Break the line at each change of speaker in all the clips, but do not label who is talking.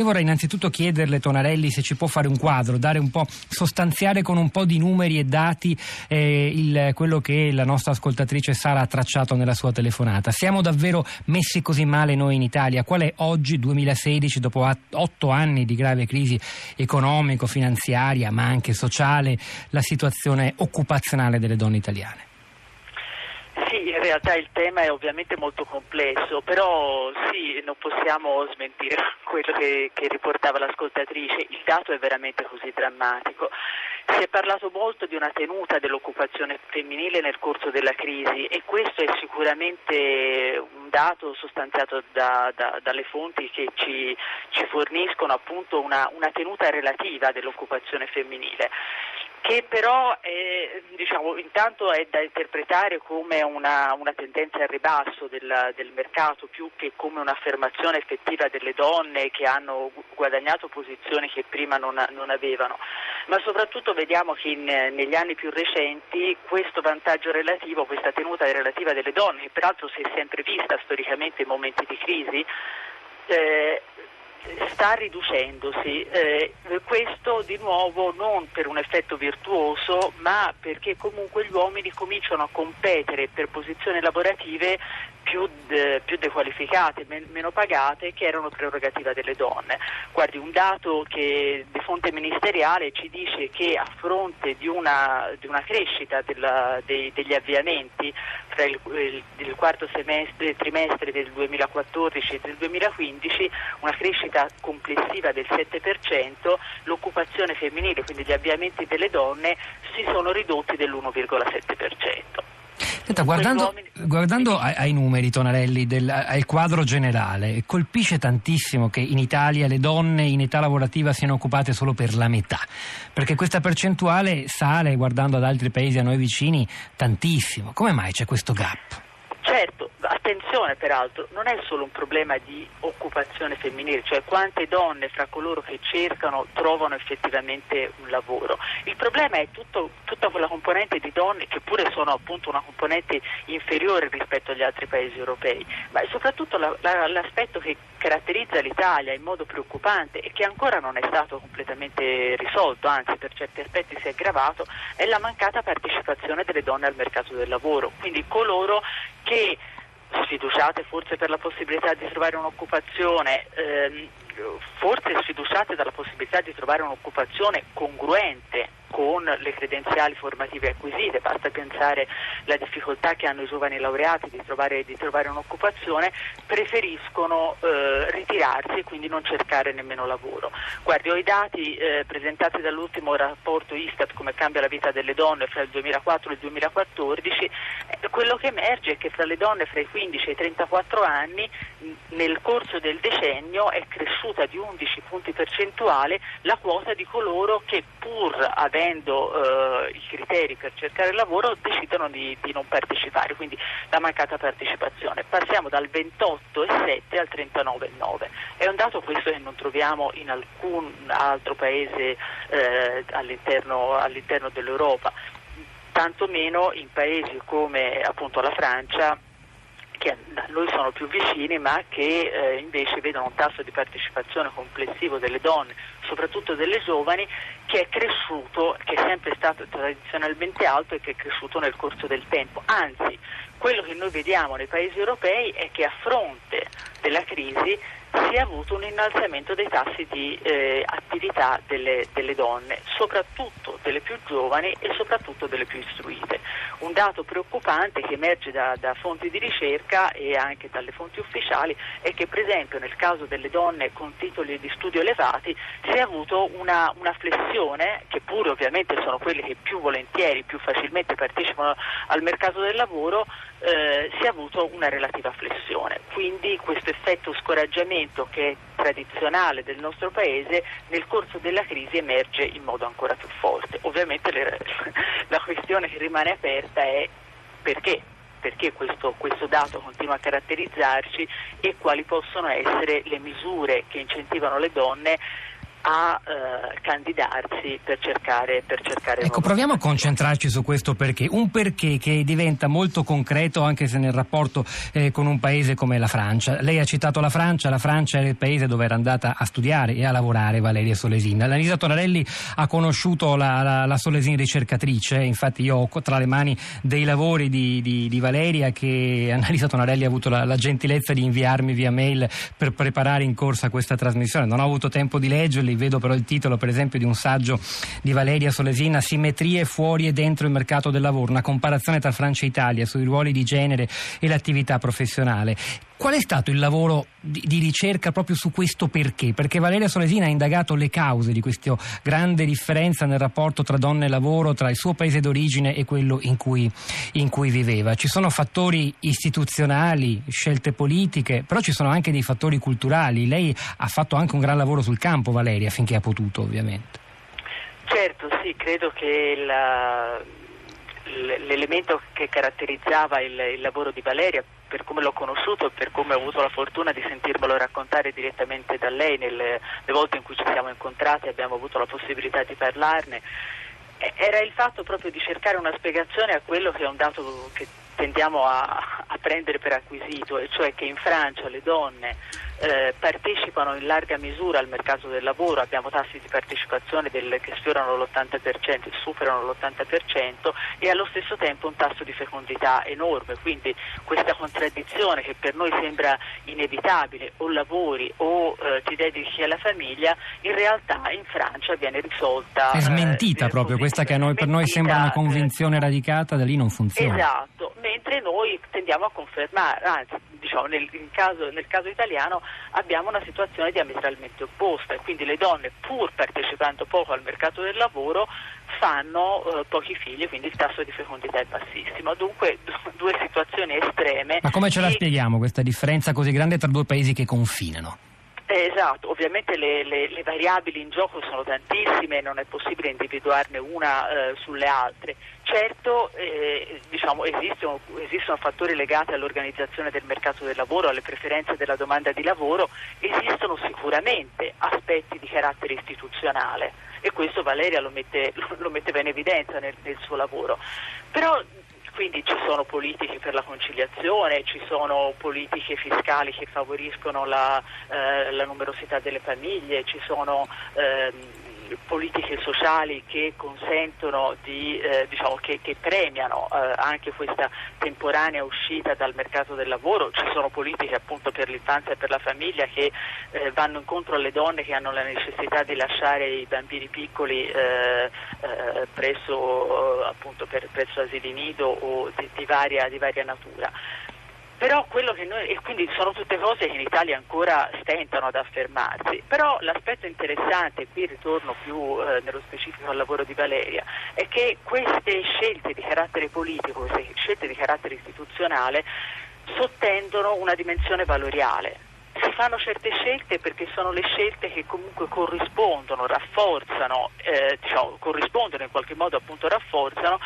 Io vorrei innanzitutto chiederle, Tonarelli, se ci può fare un quadro, dare un po', sostanziare con un po' di numeri e dati eh, il, quello che la nostra ascoltatrice Sara ha tracciato nella sua telefonata. Siamo davvero messi così male noi in Italia? Qual è oggi, 2016, dopo otto anni di grave crisi economico-finanziaria, ma anche sociale, la situazione occupazionale delle donne italiane?
Realtà il tema è ovviamente molto complesso, però sì, non possiamo smentire quello che, che riportava l'ascoltatrice, il dato è veramente così drammatico. Si è parlato molto di una tenuta dell'occupazione femminile nel corso della crisi e questo è sicuramente un dato sostanziato da, da, dalle fonti che ci, ci forniscono appunto una, una tenuta relativa dell'occupazione femminile che però è, diciamo, intanto è da interpretare come una, una tendenza al ribasso del, del, mercato più che come un'affermazione effettiva delle donne che hanno guadagnato posizioni che prima non, non avevano, ma soprattutto vediamo che in, negli anni più recenti questo vantaggio relativo, questa tenuta relativa delle donne, che peraltro si è sempre vista storicamente in momenti di crisi, eh, sta riducendosi, eh, questo di nuovo non per un effetto virtuoso ma perché comunque gli uomini cominciano a competere per posizioni lavorative più, de, più dequalificate, men, meno pagate, che erano prerogativa delle donne. Guardi, un dato che di fonte ministeriale ci dice che a fronte di una, di una crescita della, dei, degli avviamenti tra il, il, il quarto semestre, trimestre del 2014 e del 2015, una crescita complessiva del 7%, l'occupazione femminile, quindi gli avviamenti delle donne, si sono ridotti dell'1,7%.
Senta, guardando, guardando ai, ai, numeri, Tonarelli, del, al quadro generale, colpisce tantissimo che in Italia le donne in età lavorativa siano occupate solo per la metà, perché questa percentuale sale, guardando ad altri paesi a noi vicini, tantissimo. Come mai c'è questo gap?
Attenzione peraltro, non è solo un problema di occupazione femminile, cioè quante donne fra coloro che cercano trovano effettivamente un lavoro. Il problema è tutto, tutta quella componente di donne che pure sono appunto una componente inferiore rispetto agli altri paesi europei, ma è soprattutto la, la, l'aspetto che caratterizza l'Italia in modo preoccupante e che ancora non è stato completamente risolto, anzi per certi aspetti si è aggravato, è la mancata partecipazione delle donne al mercato del lavoro, quindi coloro che sfiduciate forse per la possibilità di trovare un'occupazione, ehm, forse sfiduciate dalla possibilità di trovare un'occupazione congruente con le credenziali formative acquisite, basta pensare alla difficoltà che hanno i giovani laureati di trovare, di trovare un'occupazione, preferiscono eh, ritirarsi e quindi non cercare nemmeno lavoro. Guardi, ho i dati eh, presentati dall'ultimo rapporto Istat come cambia la vita delle donne fra il 2004 e il 2014, eh, quello che emerge è che fra le donne fra i 15 e i 34 anni nel corso del decennio è cresciuta di 11 punti percentuali la quota di coloro che pur avendo eh, i criteri per cercare lavoro decidono di, di, non partecipare, quindi la mancata partecipazione. Passiamo dal 28,7 al 39,9. È un dato questo che non troviamo in alcun altro paese eh, all'interno, all'interno dell'Europa tantomeno in paesi come appunto la Francia che a noi sono più vicini ma che eh, invece vedono un tasso di partecipazione complessivo delle donne, soprattutto delle giovani, che è cresciuto, che è sempre stato tradizionalmente alto e che è cresciuto nel corso del tempo. Anzi, quello che noi vediamo nei paesi europei è che a fronte della crisi si è avuto un innalzamento dei tassi di eh, attività delle, delle, donne, soprattutto delle più giovani e soprattutto delle più istruite. Un dato preoccupante che emerge da, da, fonti di ricerca e anche dalle fonti ufficiali è che per esempio nel caso delle donne con titoli di studio elevati si è avuto una, una flessione, che pure ovviamente sono quelle che più volentieri, più facilmente partecipano al mercato del lavoro, eh, si è avuto una relativa flessione. Quindi questo effetto scoraggiamento che è tradizionale del nostro Paese nel corso della crisi emerge in modo ancora più forte. Ovviamente le, la questione che rimane aperta è perché perché questo, questo, dato continua a caratterizzarci e quali possono essere le misure che incentivano le donne a eh, candidarsi per cercare, per cercare
Ecco, proviamo a concentrarci su questo perché, un perché che diventa molto concreto anche se nel rapporto eh, con un paese come la Francia. Lei ha citato la Francia, la Francia era il paese dove era andata a studiare e a lavorare Valeria Solesin. L'Anisa Tonarelli ha conosciuto la, la, la Solesin ricercatrice, infatti io ho tra le mani dei lavori di, di, di Valeria che Annalisa Tonarelli ha avuto la, la gentilezza di inviarmi via mail per preparare in corsa questa trasmissione. Non ho avuto tempo di leggerli articoli, vedo però il titolo per esempio di un saggio di Valeria Solesina, Simmetrie fuori e dentro il mercato del lavoro, una comparazione tra Francia e Italia sui ruoli di genere e l'attività professionale. Qual è stato il lavoro di, di, ricerca proprio su questo perché? Perché Valeria Solesina ha indagato le cause di questa grande differenza nel rapporto tra donne e lavoro, tra il suo paese d'origine e quello in cui, in cui viveva. Ci sono fattori istituzionali, scelte politiche, però ci sono anche dei fattori culturali. Lei ha fatto anche un gran lavoro sul campo, Valeria, finché ha potuto, ovviamente.
Certo, sì, credo che la, l'elemento che caratterizzava il, il lavoro di Valeria per come l'ho conosciuto e per come ho avuto la fortuna di sentirmelo raccontare direttamente da lei nelle volte in cui ci siamo incontrati e abbiamo avuto la possibilità di parlarne, era il fatto proprio di cercare una spiegazione a quello che è un dato che tendiamo a, a prendere per acquisito, e cioè che in Francia le donne eh, partecipano in larga misura al mercato del lavoro, abbiamo tassi di partecipazione del, che sfiorano l'80%, superano l'80% e allo stesso tempo un tasso di fecondità enorme, quindi questa contraddizione che per noi sembra inevitabile, o lavori o eh, ti dedichi alla famiglia, in realtà in Francia viene risolta.
È smentita eh, proprio, questa che noi, per noi sembra una convinzione eh, radicata, da lì non funziona.
Esatto, mentre noi tendiamo a confermare, anzi diciamo, nel, caso, nel, caso, italiano abbiamo una situazione diametralmente opposta e quindi le donne pur partecipando poco al mercato del lavoro fanno eh, pochi figli, quindi il tasso di fecondità è bassissimo. Dunque due situazioni estreme.
Ma come ce la e... spieghiamo questa differenza così grande tra due paesi che confinano?
Eh, esatto, ovviamente le, le, le, variabili in gioco sono tantissime, non è possibile individuarne una eh, sulle altre. Certo eh, diciamo, esistono, esistono, fattori legati all'organizzazione del mercato del lavoro, alle preferenze della domanda di lavoro, esistono sicuramente aspetti di carattere istituzionale e questo Valeria lo, mette, lo metteva in evidenza nel, nel suo lavoro. Però quindi ci sono politiche per la conciliazione, ci sono politiche fiscali che favoriscono la, eh, la numerosità delle famiglie, ci sono ehm, politiche sociali che consentono di, eh, diciamo, che, che, premiano eh, anche questa temporanea uscita dal mercato del lavoro, ci sono politiche appunto per l'infanzia e per la famiglia che eh, vanno incontro alle donne che hanno la necessità di lasciare i bambini piccoli eh, eh, presso, appunto, per, presso asili nido o di, di, varia, di varia natura. Però quello che noi, e quindi sono tutte cose che in Italia ancora stentano ad affermarsi, però l'aspetto interessante, qui ritorno più eh, nello specifico al lavoro di Valeria, è che queste scelte di carattere politico, queste scelte di carattere istituzionale sottendono una dimensione valoriale. Si fanno certe scelte perché sono le scelte che comunque corrispondono, rafforzano, eh, diciamo, corrispondono in qualche modo appunto rafforzano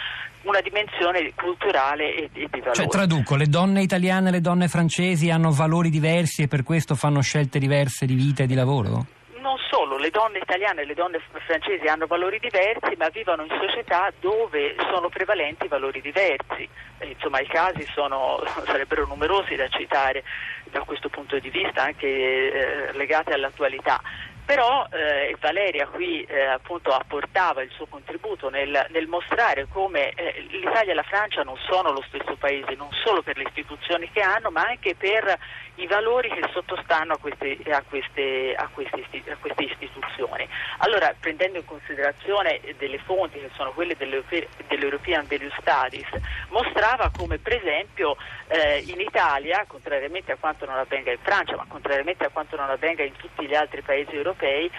una dimensione culturale e, e di valore.
Cioè traduco, le donne italiane e le donne francesi hanno valori diversi e per questo fanno scelte diverse di vita e di lavoro?
non solo, le donne italiane e le donne francesi hanno valori diversi, ma vivono in società dove sono prevalenti valori diversi. Eh, insomma, i casi sono, sarebbero numerosi da citare da questo punto di vista, anche eh, legati all'attualità. Però eh, Valeria qui eh, appunto apportava il suo contributo nel, nel mostrare come eh, l'Italia e la Francia non sono lo stesso paese, non solo per le istituzioni che hanno, ma anche per i valori che sottostanno a queste, a queste, a queste, a queste. Allora, prendendo in considerazione delle fonti che sono quelle dell'European Value Studies, mostrava come per esempio eh, in Italia, contrariamente a quanto non avvenga in Francia, ma contrariamente a quanto non avvenga in tutti gli altri paesi europei,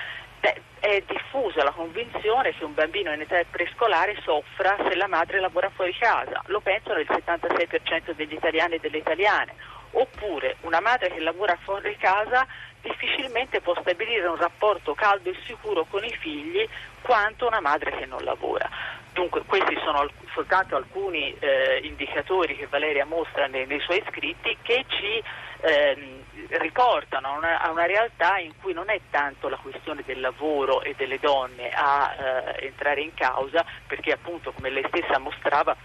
è diffusa la convinzione che un bambino in età prescolare soffra se la madre lavora fuori casa. Lo pensano il 76% degli italiani e delle italiane oppure una madre che lavora fuori casa difficilmente può stabilire un rapporto caldo e sicuro con i figli quanto una madre che non lavora. Dunque questi sono soltanto alcuni eh, indicatori che Valeria mostra nei, nei, suoi scritti che ci ehm, riportano a una, a una, realtà in cui non è tanto la questione del lavoro e delle donne a eh, entrare in causa, perché appunto come lei stessa mostrava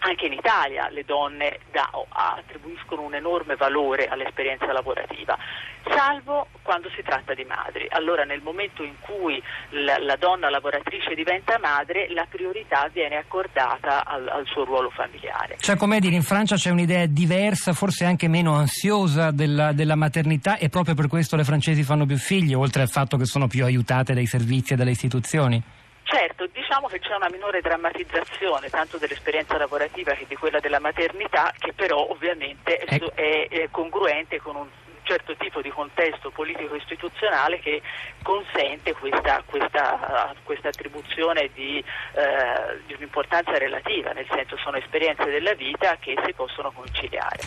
anche in Italia le donne da, attribuiscono un enorme valore all'esperienza lavorativa, salvo quando si tratta di madri. Allora nel momento in cui la, la donna lavoratrice diventa madre, la priorità viene accordata al, al suo ruolo familiare.
Cioè, come dire, in Francia c'è un'idea diversa, forse anche meno ansiosa della, della maternità e proprio per questo le francesi fanno più figli, oltre al fatto che sono più aiutate dai servizi e dalle istituzioni?
Certo, diciamo che c'è una minore drammatizzazione tanto dell'esperienza lavorativa che di quella della maternità, che però ovviamente è, è, congruente con un certo tipo di contesto politico-istituzionale che consente questa, questa, questa attribuzione di, eh, di un'importanza relativa, nel senso sono esperienze della vita che si possono conciliare.